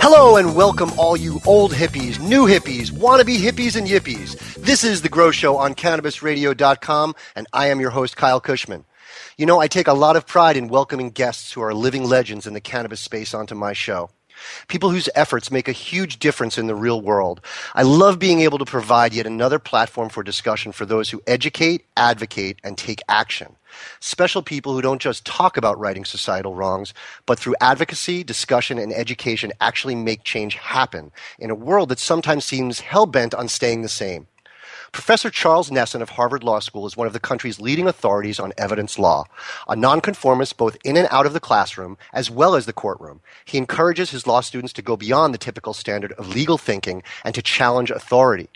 Hello and welcome, all you old hippies, new hippies, wannabe hippies, and yippies. This is The Grow Show on CannabisRadio.com, and I am your host, Kyle Kushman. You know, I take a lot of pride in welcoming guests who are living legends in the cannabis space onto my show. People whose efforts make a huge difference in the real world. I love being able to provide yet another platform for discussion for those who educate, advocate, and take action. Special people who don't just talk about righting societal wrongs, but through advocacy, discussion, and education actually make change happen in a world that sometimes seems hell bent on staying the same. Professor Charles Nesson of Harvard Law School is one of the country's leading authorities on evidence law, a nonconformist both in and out of the classroom as well as the courtroom. He encourages his law students to go beyond the typical standard of legal thinking and to challenge authority.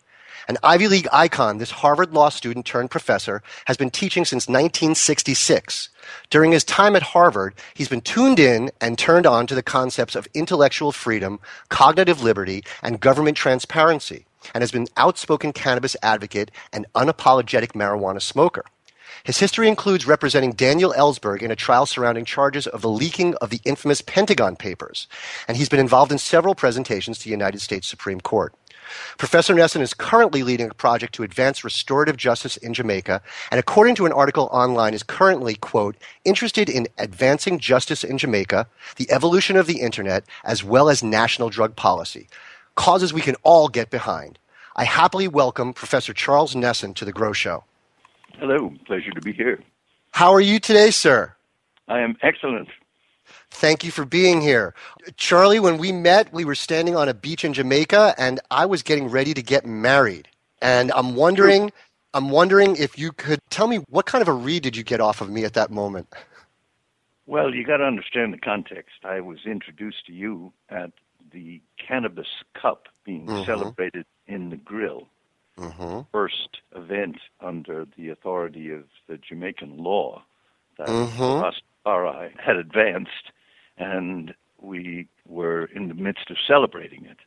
An Ivy League icon, this Harvard law student turned professor has been teaching since 1966. During his time at Harvard, he's been tuned in and turned on to the concepts of intellectual freedom, cognitive liberty, and government transparency, and has been outspoken cannabis advocate and unapologetic marijuana smoker. His history includes representing Daniel Ellsberg in a trial surrounding charges of the leaking of the infamous Pentagon Papers, and he's been involved in several presentations to the United States Supreme Court. Professor Nesson is currently leading a project to advance restorative justice in Jamaica, and according to an article online, is currently, quote, interested in advancing justice in Jamaica, the evolution of the internet, as well as national drug policy. Causes we can all get behind. I happily welcome Professor Charles Nesson to the Grow Show. Hello, pleasure to be here. How are you today, sir? I am excellent. Thank you for being here. Charlie, when we met, we were standing on a beach in Jamaica and I was getting ready to get married. And I'm wondering I'm wondering if you could tell me what kind of a read did you get off of me at that moment? Well, you got to understand the context. I was introduced to you at the Cannabis Cup being mm-hmm. celebrated in Negril. Mm-hmm. First event under the authority of the Jamaican law that mm-hmm. Rastafari had advanced and we were in the midst of celebrating it.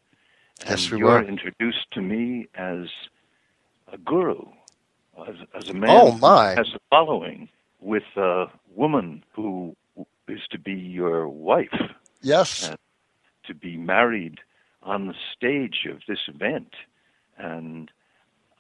And yes, we you're were. introduced to me as a guru, as, as a man oh, my. who has a following with a woman who is to be your wife. Yes. to be married on the stage of this event. And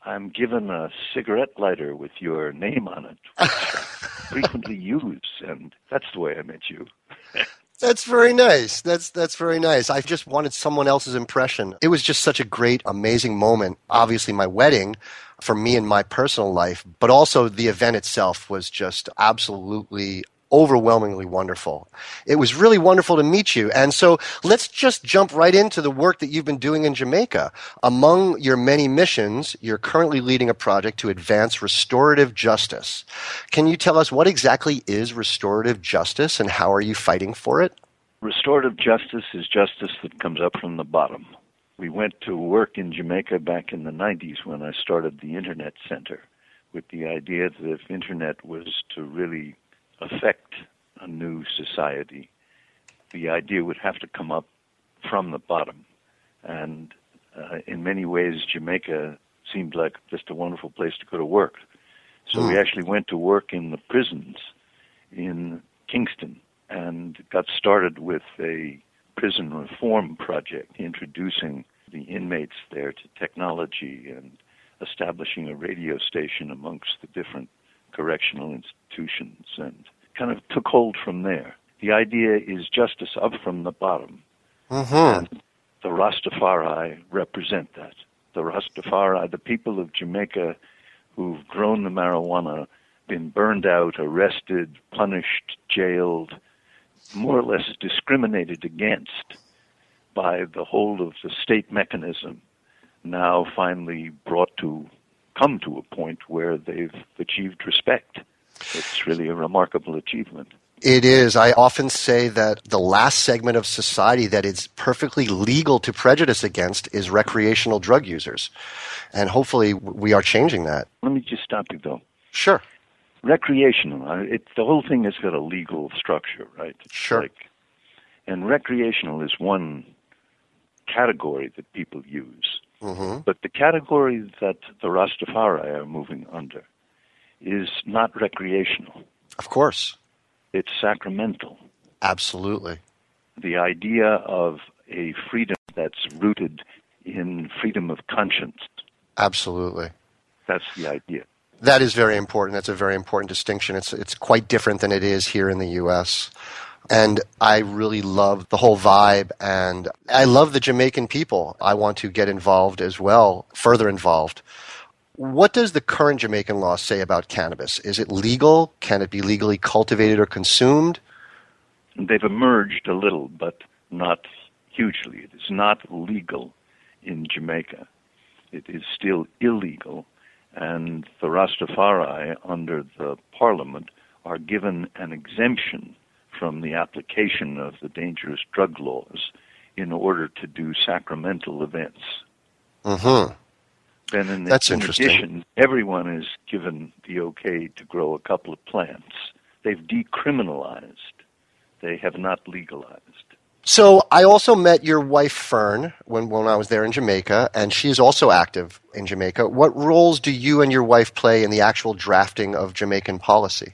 I'm given a cigarette lighter with your name on it, which I frequently use, and that's the way I met you. That's very nice. That's that's very nice. I just wanted someone else's impression. It was just such a great, amazing moment. Obviously, my wedding for me in my personal life, but also the event itself was just absolutely overwhelmingly wonderful. It was really wonderful to meet you. And so let's just jump right into the work that you've been doing in Jamaica. Among your many missions, you're currently leading a project to advance restorative justice. Can you tell us what exactly is restorative justice and how are you fighting for it? Restorative justice is justice that comes up from the bottom. We went to work in Jamaica back in the 90s when I started the Internet Center with the idea that if Internet was to really affect a new society, the idea would have to come up from the bottom. And uh, in many ways, Jamaica seemed like just a wonderful place to go to work. So mm. we hmm. actually went to work in the prisons in Kingston and got started with a prison reform project, introducing the inmates there to technology and establishing a radio station amongst the different correctional institutions and kind of took hold from there. The idea is justice up from the bottom. Mm-hmm. And the Rastafari represent that. The Rastafari, the people of Jamaica who've grown the marijuana, been burned out, arrested, punished, jailed, more or less discriminated against by the whole of the state mechanism, now finally brought to come to a point where they've achieved respect. It's really a remarkable achievement. It is. I often say that the last segment of society that it's perfectly legal to prejudice against is recreational drug users. And hopefully we are changing that. Let me just stop you though. Sure. Recreational, uh, it, the whole thing has got a legal structure, right? It's Sure. Like, and recreational is one category that people use. Hmm But the category that the Rastafari are moving under is not recreational. Of course. It's sacramental. Absolutely. The idea of a freedom that's rooted in freedom of conscience. Absolutely. That's the idea. That is very important. That's a very important distinction. It's it's quite different than it is here in the U.S. And I really love the whole vibe, and I love the Jamaican people. I want to get involved as well, further involved. What does the current Jamaican law say about cannabis? Is it legal? Can it be legally cultivated or consumed? They've emerged a little, but not hugely. It is not legal in Jamaica. It is still illegal, and the Rastafari, under the parliament, are given an exemption from the application of the dangerous drug laws in order to do sacramental events. Mm-hmm. Then, in, That's in interesting. addition, everyone is given the okay to grow a couple of plants. They've decriminalized. They have not legalized. So I also met your wife Fern when, when I was there in Jamaica, and she is also active in Jamaica. What roles do you and your wife play in the actual drafting of Jamaican policy?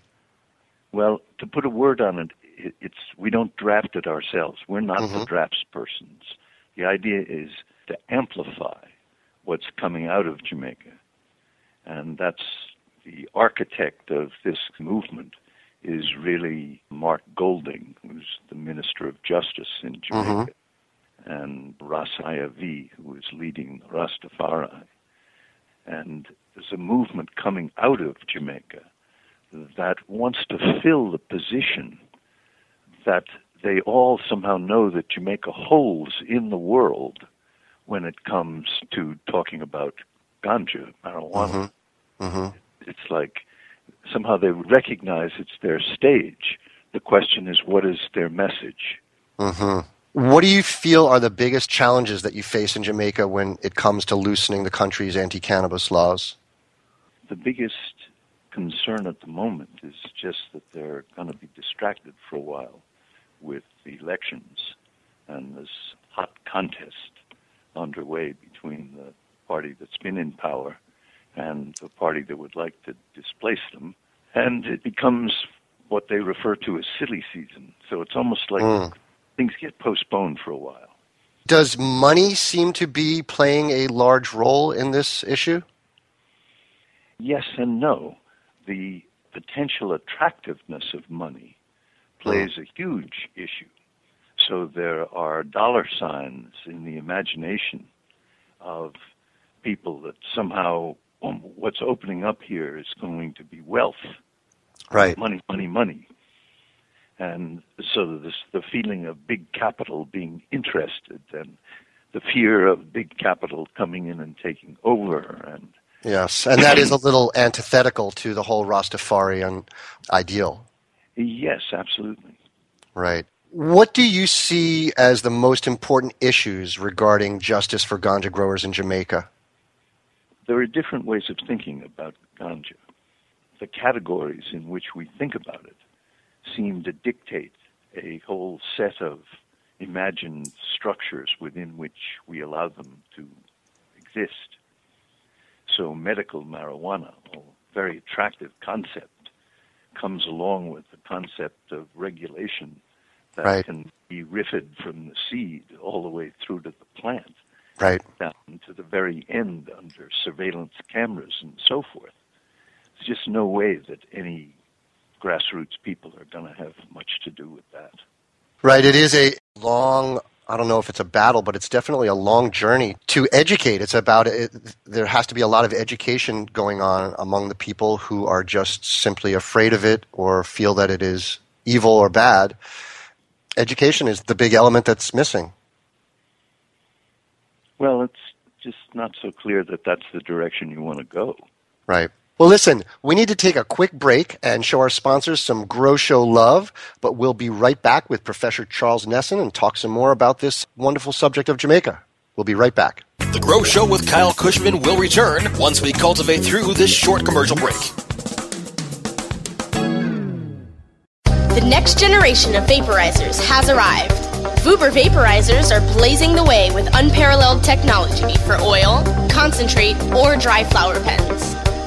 Well, to put a word on it, it it's we don't draft it ourselves. We're not the Mhm. draftspersons. The idea is to amplify what's coming out of Jamaica, and that's the architect of this movement is really Mark Golding, who's the Minister of Justice in Jamaica, and Ras V, who is leading Rastafari. And there's a movement coming out of Jamaica that wants to fill the position that they all somehow know that Jamaica holds in the world when it comes to talking about ganja, marijuana. hmm It's like somehow they recognize it's their stage. The question is, what is their message? hmm What do you feel are the biggest challenges that you face in Jamaica when it comes to loosening the country's anti-cannabis laws? The biggest concern at the moment is just that they're going to be distracted for a while with the elections and this hot contest underway between the party that's been in power and the party that would like to displace them. And it becomes what they refer to as silly season. So it's almost like Mm. things get postponed for a while. Does money seem to be playing a large role in this issue? Yes and no. The potential attractiveness of money plays a huge issue. So there are dollar signs in the imagination of people that somehow um, what's opening up here is going to be wealth, Right. money, money, money. And so this the feeling of big capital being interested and the fear of big capital coming in and taking over and Yes, and that is a little antithetical to the whole Rastafarian ideal. Yes, absolutely. Right. What do you see as the most important issues regarding justice for ganja growers in Jamaica? there are different ways of thinking about ganja. The categories in which we think about it seem to dictate a whole set of imagined structures within which we allow them to exist. So, medical marijuana, a very attractive concept, comes along with the concept of regulation that Right. can be riffed from the seed all the way through to the plant Right. down to the very end under surveillance cameras and so forth. There's just no way that any grassroots people are going to have much to do with that. Right. It is a long, I don't know if it's a battle, but it's definitely a long journey to educate. It's about, it, there has to be a lot of education going on among the people who are just simply afraid of it or feel that it is evil or bad. Education is the big element that's missing. Well, it's just not so clear that that's the direction you want to go. Right. Well, listen, we need to take a quick break and show our sponsors some Grow Show love, but we'll be right back with Professor Charles Nesson and talk some more about this wonderful subject of Jamaica. We'll be right back. The Grow Show with Kyle Kushman will return once we cultivate through this short commercial break. The next generation of vaporizers has arrived. Vuber vaporizers are blazing the way with unparalleled technology for oil, concentrate, or dry flower pens.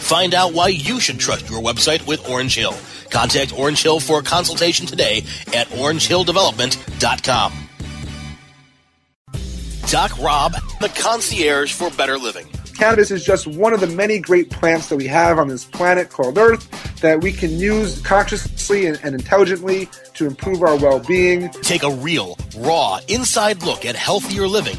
Find out why you should trust your website with Orange Hill. Contact Orange Hill for a consultation today at orangehilldevelopment.com. Doc Rob, the concierge for better living. Cannabis is just one of the many great plants that we have on this planet called Earth that we can use consciously and, and intelligently to improve our well being. Take a real, raw, inside look at healthier living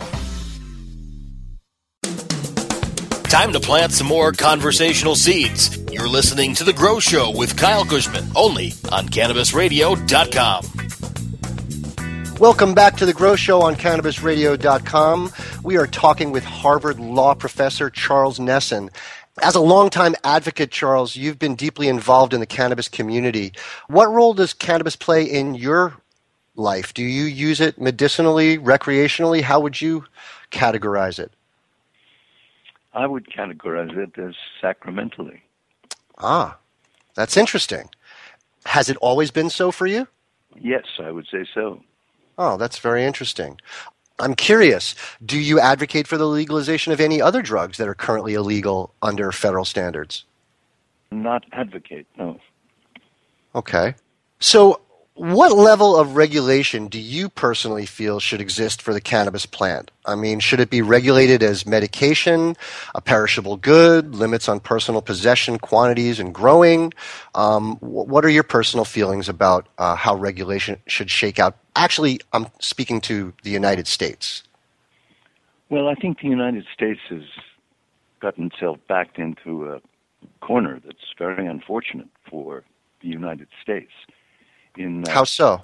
Time to plant some more conversational seeds. You're listening to The Grow Show with Kyle Kushman, only on CannabisRadio.com. Welcome back to The Grow Show on CannabisRadio.com. We are talking with Harvard Law Professor Charles Nesson. As a longtime advocate, Charles, you've been deeply involved in the cannabis community. What role does cannabis play in your life? Do you use it medicinally, recreationally? How would you categorize it? I would categorize it as sacramentally. Ah, that's interesting. Has it always been so for you? Yes, I would say so. Oh, that's very interesting. I'm curious, do you advocate for the legalization of any other drugs that are currently illegal under federal standards? Not advocate, no. Okay. So, what level of regulation do you personally feel should exist for the cannabis plant? I mean, should it be regulated as medication, a perishable good, limits on personal possession, quantities, and growing? Um, what are your personal feelings about uh, how regulation should shake out? Actually, I'm speaking to the United States. Well, I think the United States has gotten itself backed into a corner that's very unfortunate for the United States in uh, how so?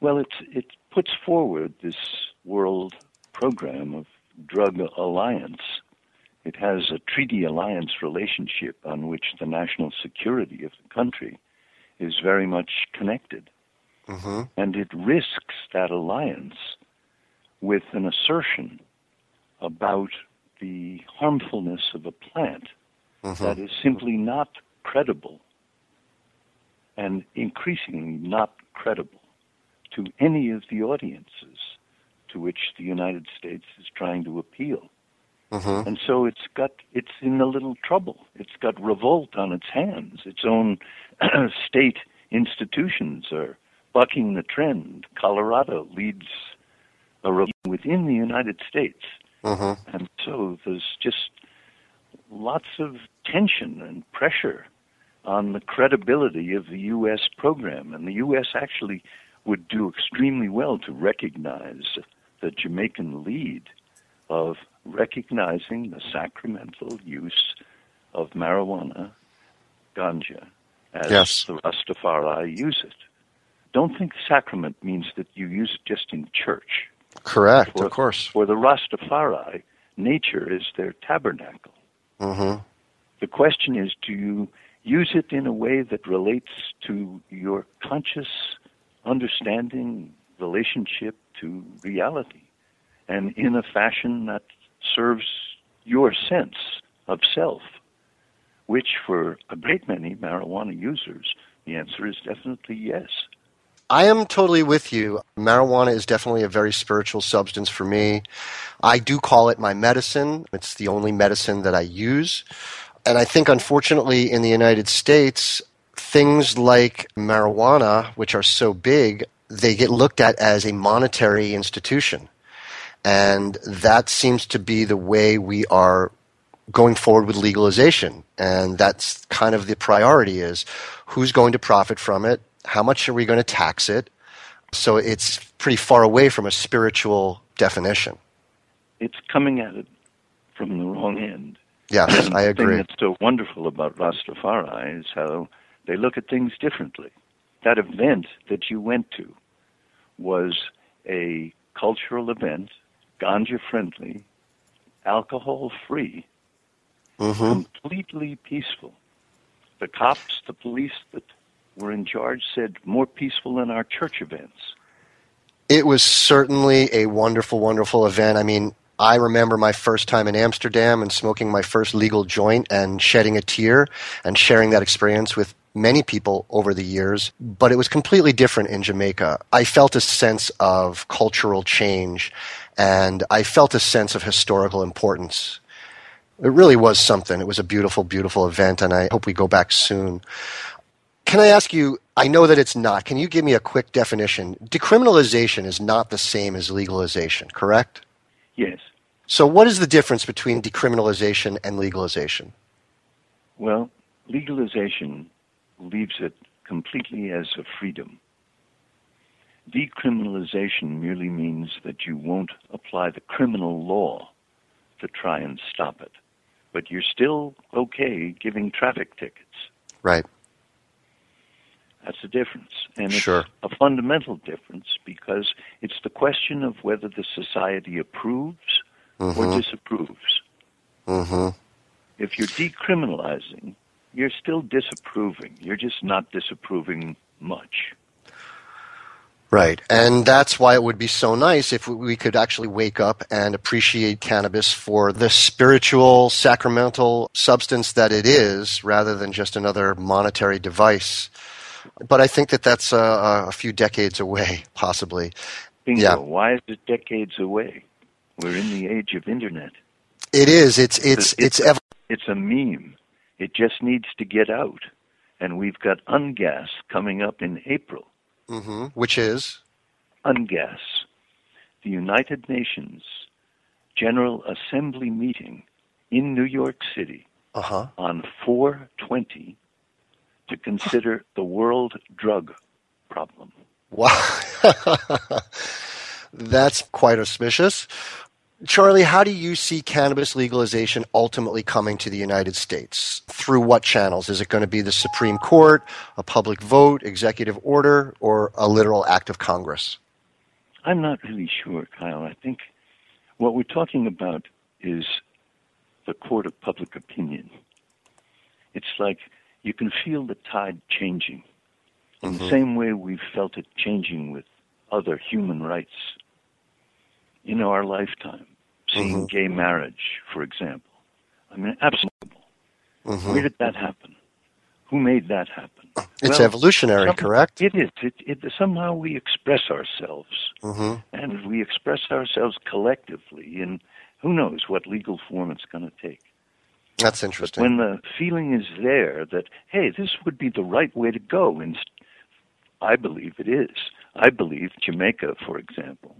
Well, it it puts forward this world program of drug alliance. It has a treaty alliance relationship on which the national security of the country is very much connected. Mm-hmm. And it risks that alliance with an assertion about the harmfulness of a plant mm-hmm. that is simply not credible and increasingly not credible to any of the audiences to which the United States is trying to appeal. Mm-hmm. And so it's got it's in a little trouble. It's got revolt on its hands. Its own state institutions are bucking the trend. Colorado leads a revolt within the United States, mm-hmm. and so there's just lots of tension and pressure on the credibility of the U.S. program. And the U.S. actually would do extremely well to recognize the Jamaican lead of recognizing the sacramental use of marijuana, ganja, as yes. the Rastafari use it. Don't think sacrament means that you use it just in church. Correct, for, of course. For the Rastafari, nature is their tabernacle. Mm-hmm. The question is, do you use it in a way that relates to your conscious understanding relationship to reality and in a fashion that serves your sense of self, which for a great many marijuana users, the answer is definitely yes. I am totally with you. Marijuana is definitely a very spiritual substance for me. I do call it my medicine. It's the only medicine that I use. And I think, unfortunately, in the United States, things like marijuana, which are so big, they get looked at as a monetary institution. And that seems to be the way we are going forward with legalization. And that's kind of the priority is who's going to profit from it? How much are we going to tax it? So it's pretty far away from a spiritual definition. It's coming at it from the wrong end. Yes, I the agree. thing that's so wonderful about Rastafari is how they look at things differently. That event that you went to was a cultural event, ganja friendly, alcohol free, hmm completely peaceful. The cops, the police that were in charge said more peaceful than our church events. It was certainly a wonderful, wonderful event. I mean, I remember my first time in Amsterdam and smoking my first legal joint and shedding a tear and sharing that experience with many people over the years, but it was completely different in Jamaica. I felt a sense of cultural change and I felt a sense of historical importance. It really was something. It was a beautiful, beautiful event, and I hope we go back soon. Can I ask you? I know that it's not. Can you give me a quick definition? Decriminalization is not the same as legalization, correct? Yes. So, what is the difference between decriminalization and legalization? Well, legalization leaves it completely as a freedom. Decriminalization merely means that you won't apply the criminal law to try and stop it. But you're still okay giving traffic tickets. Right. That's the difference. And Sure. it's a fundamental difference because it's the question of whether the society approves or Mm-hmm. disapproves. Mm-hmm. If you're decriminalizing, you're still disapproving. You're just not disapproving much. Right. And that's why it would be so nice if we could actually wake up and appreciate cannabis for the spiritual, sacramental substance that it is, rather than just another monetary device. But I think that that's uh, a few decades away, possibly. Bingo. Yeah. Why is it decades away? We're in the age of internet. It is. It's it's it's, ev- It's a meme. It just needs to get out. And we've got UNGASS coming up in April. mhm, which is UNGASS, the United Nations General Assembly meeting in New York City uh huh. on 420 to consider the world drug problem. Wow. That's quite auspicious. Charlie, how do you see cannabis legalization ultimately coming to the United States? Through what channels? Is it going to be the Supreme Court, a public vote, executive order, or a literal act of Congress? I'm not really sure, Kyle. I think what we're talking about is the court of public opinion. It's like you can feel the tide changing in the same way we've felt it changing with other human rights in our lifetime. Seeing Mhm. gay marriage, for example. I mean, absolutely. Mhm. Where did that happen? Who made that happen? It's Well, evolutionary, some- correct? It is. It, it, somehow we express ourselves hmm and we express ourselves collectively and who knows what legal form it's going to take That's but interesting. when the feeling is there that hey this would be the right way to go and i believe it is i believe jamaica for example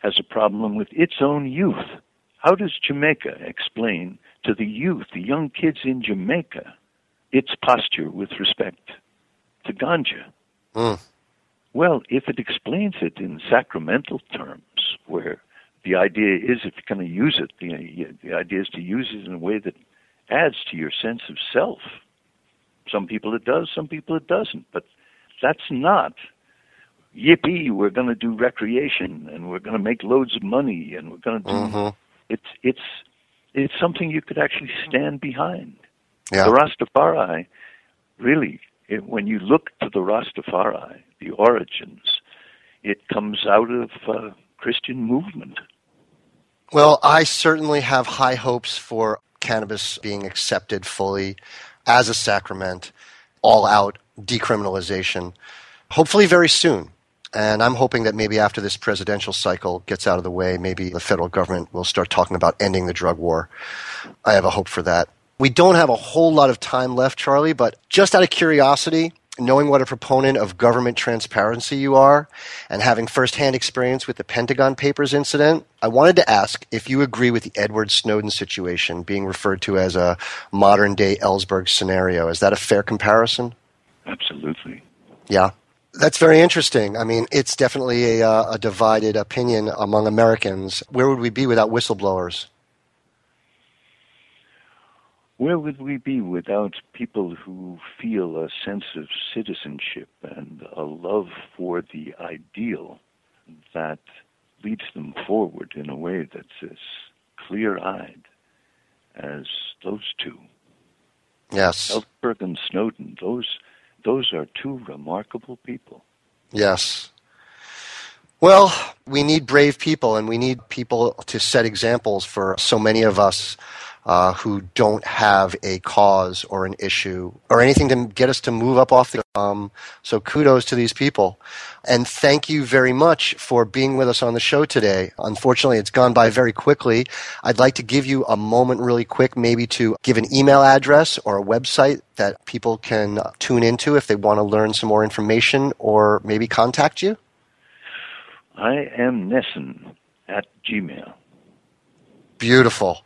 has a problem with its own youth how does jamaica explain to the youth the young kids in jamaica its posture with respect to ganja Mm. well, if it explains it in sacramental terms, where the idea is if you're going to use it, the, the idea is to use it in a way that adds to your sense of self. Some people it does, some people it doesn't. But that's not, yippee, we're going to do recreation and we're going to make loads of money and we're going to do. Mhm. It's, it's, it's something you could actually stand behind. Yeah. The Rastafari, really, it, when you look to the Rastafari, the origins, it comes out of uh, Christian movement. Well, I certainly have high hopes for cannabis being accepted fully as a sacrament, all out decriminalization, hopefully very soon. And I'm hoping that maybe after this presidential cycle gets out of the way, maybe the federal government will start talking about ending the drug war. I have a hope for that. We don't have a whole lot of time left, Charlie, but just out of curiosity, knowing what a proponent of government transparency you are, and having firsthand experience with the Pentagon Papers incident, I wanted to ask if you agree with the Edward Snowden situation being referred to as a modern day Ellsberg scenario. Is that a fair comparison? Absolutely. Yeah. That's very interesting. I mean, it's definitely a, uh, a divided opinion among Americans. Where would we be without whistleblowers? Where would we be without people who feel a sense of citizenship and a love for the ideal that leads them forward in a way that's as clear eyed as those two? Yes. Ellsberg and Snowden, those those are two remarkable people. Yes. Well, we need brave people, and we need people to set examples for so many of us uh, who don't have a cause or an issue or anything to get us to move up off the. Um, so kudos to these people. And thank you very much for being with us on the show today. Unfortunately, it's gone by very quickly. I'd like to give you a moment really quick, maybe to give an email address or a website that people can tune into if they want to learn some more information or maybe contact you. I am Nesson at Gmail. Beautiful.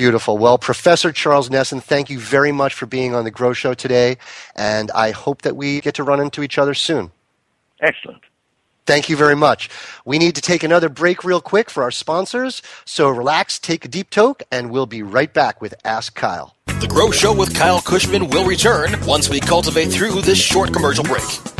Beautiful. Well, Professor Charles Nesson, thank you very much for being on the Grow Show today, and I hope that we get to run into each other soon. Excellent. Thank you very much. We need to take another break real quick for our sponsors, so relax, take a deep toke, and we'll be right back with Ask Kyle. The Grow Show with Kyle Kushman will return once we cultivate through this short commercial break.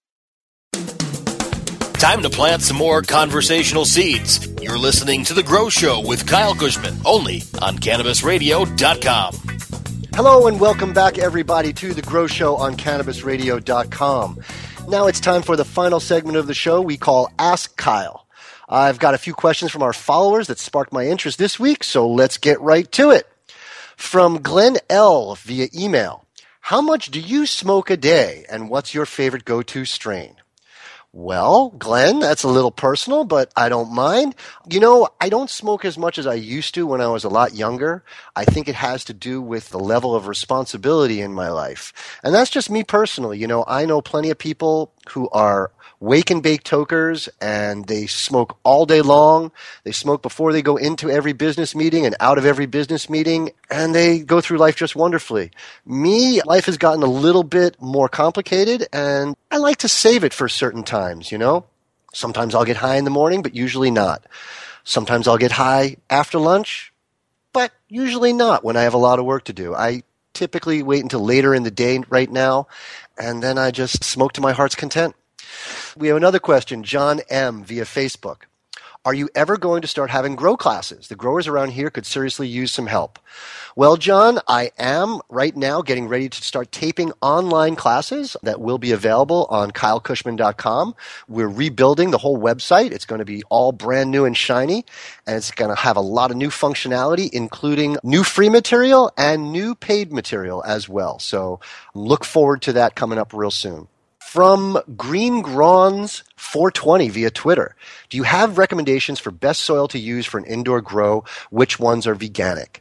Time to plant some more conversational seeds. You're listening to The Grow Show with Kyle Kushman, only on CannabisRadio.com. Hello and welcome back, everybody, to The Grow Show on CannabisRadio.com. Now it's time for the final segment of the show we call Ask Kyle. I've got a few questions from our followers that sparked my interest this week, so let's get right to it. From Glenn L. via email How much do you smoke a day, and what's your favorite go to strain? Well, Glenn, that's a little personal, but I don't mind. You know, I don't smoke as much as I used to when I was a lot younger. I think it has to do with the level of responsibility in my life. And that's just me personally. You know, I know plenty of people who are wake and bake tokers and they smoke all day long. They smoke before they go into every business meeting and out of every business meeting and they go through life just wonderfully. Me, life has gotten a little bit more complicated and I like to save it for certain times, you know? Sometimes I'll get high in the morning, but usually not. Sometimes I'll get high after lunch, but usually not when I have a lot of work to do. I typically wait until later in the day right now, and then I just smoke to my heart's content. We have another question, John M. via Facebook. Are you ever going to start having grow classes? The growers around here could seriously use some help. Well, John, I am right now getting ready to start taping online classes that will be available on kylekushman.com. We're rebuilding the whole website. It's going to be all brand new and shiny, and it's going to have a lot of new functionality, including new free material and new paid material as well. So look forward to that coming up real soon from Green Grons 420 via Twitter. Do you have recommendations for best soil to use for an indoor grow? Which ones are veganic?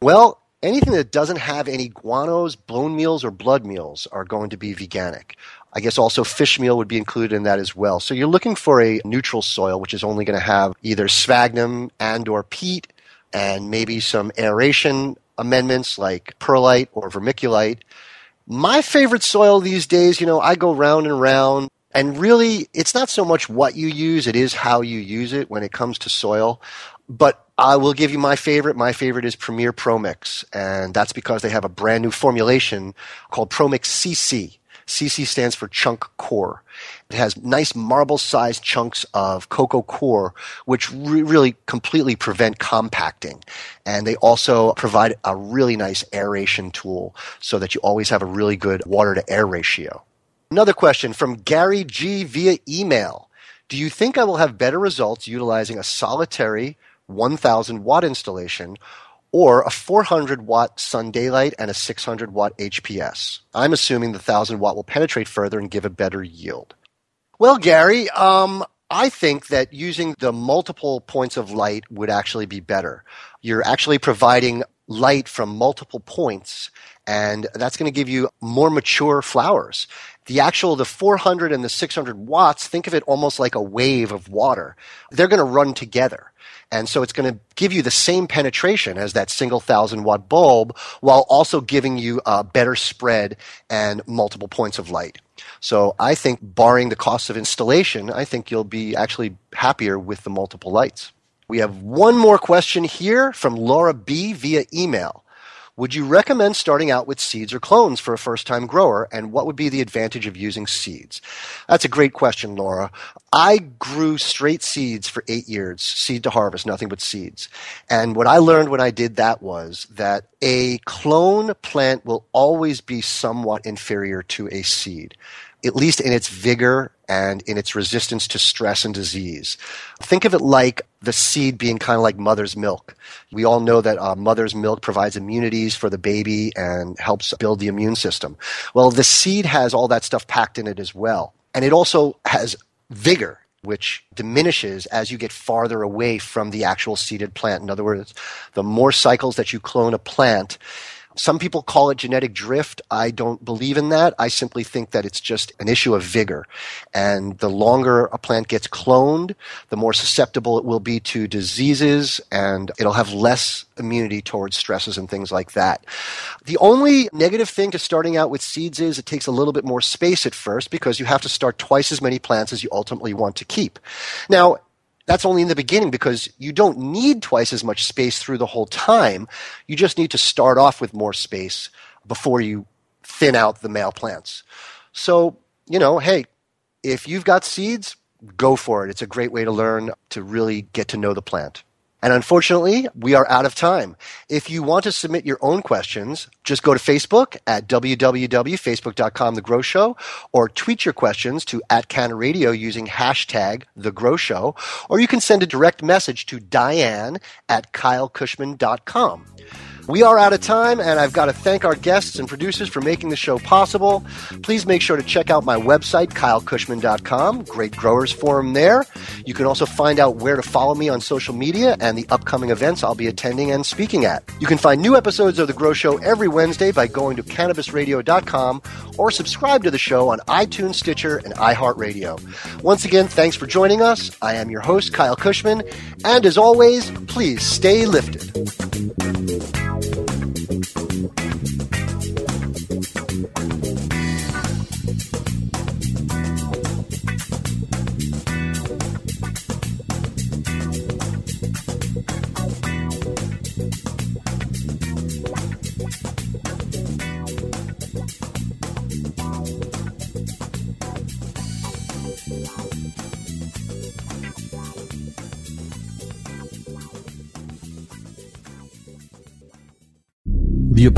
Well, anything that doesn't have any guanos, bone meals, or blood meals are going to be veganic. I guess also fish meal would be included in that as well. So you're looking for a neutral soil, which is only going to have either sphagnum and or peat and maybe some aeration amendments like perlite or vermiculite my favorite soil these days, you know, I go round and round. And really, it's not so much what you use, it is how you use it when it comes to soil. But I will give you my favorite. My favorite is Premier ProMix. And that's because they have a brand new formulation called ProMix CC. CC stands for chunk core. It has nice marble sized chunks of coco coir, which re- really completely prevent compacting. And they also provide a really nice aeration tool so that you always have a really good water to air ratio. Another question from Gary G via email. Do you think I will have better results utilizing a solitary 1000 watt installation or a 400 watt sun daylight and a 600 watt HPS. I'm assuming the 1000 watt will penetrate further and give a better yield. Well, Gary, um, I think that using the multiple points of light would actually be better. You're actually providing light from multiple points, and that's going to give you more mature flowers. The actual, the 400 and the 600 watts, think of it almost like a wave of water. They're going to run together. And so it's going to give you the same penetration as that single thousand watt bulb while also giving you a better spread and multiple points of light. So I think barring the cost of installation, I think you'll be actually happier with the multiple lights. We have one more question here from Laura B via email. Would you recommend starting out with seeds or clones for a first time grower? And what would be the advantage of using seeds? That's a great question, Laura. I grew straight seeds for eight years, seed to harvest, nothing but seeds. And what I learned when I did that was that a clone plant will always be somewhat inferior to a seed at least in its vigor and in its resistance to stress and disease. Think of it like the seed being kind of like mother's milk. We all know that uh, mother's milk provides immunities for the baby and helps build the immune system. Well, the seed has all that stuff packed in it as well. And it also has vigor which diminishes as you get farther away from the actual seeded plant. In other words, the more cycles that you clone a plant, some people call it genetic drift. I don't believe in that. I simply think that it's just an issue of vigor. And the longer a plant gets cloned, the more susceptible it will be to diseases and it'll have less immunity towards stresses and things like that. The only negative thing to starting out with seeds is it takes a little bit more space at first because you have to start twice as many plants as you ultimately want to keep. Now, that's only in the beginning because you don't need twice as much space through the whole time. You just need to start off with more space before you thin out the male plants. So, you know, hey, if you've got seeds, go for it. It's a great way to learn to really get to know the plant. And unfortunately, we are out of time. If you want to submit your own questions, just go to Facebook at www.facebook.com The Grow Show or tweet your questions to at using hashtag The Grow Show, or you can send a direct message to Diane at kylekushman.com. We are out of time, and I've got to thank our guests and producers for making the show possible. Please make sure to check out my website, kylekushman.com. Great growers forum there. You can also find out where to follow me on social media and the upcoming events I'll be attending and speaking at. You can find new episodes of The Grow Show every Wednesday by going to cannabisradio.com or subscribe to the show on iTunes, Stitcher, and iHeartRadio. Once again, thanks for joining us. I am your host, Kyle Kushman, and as always, please stay lifted.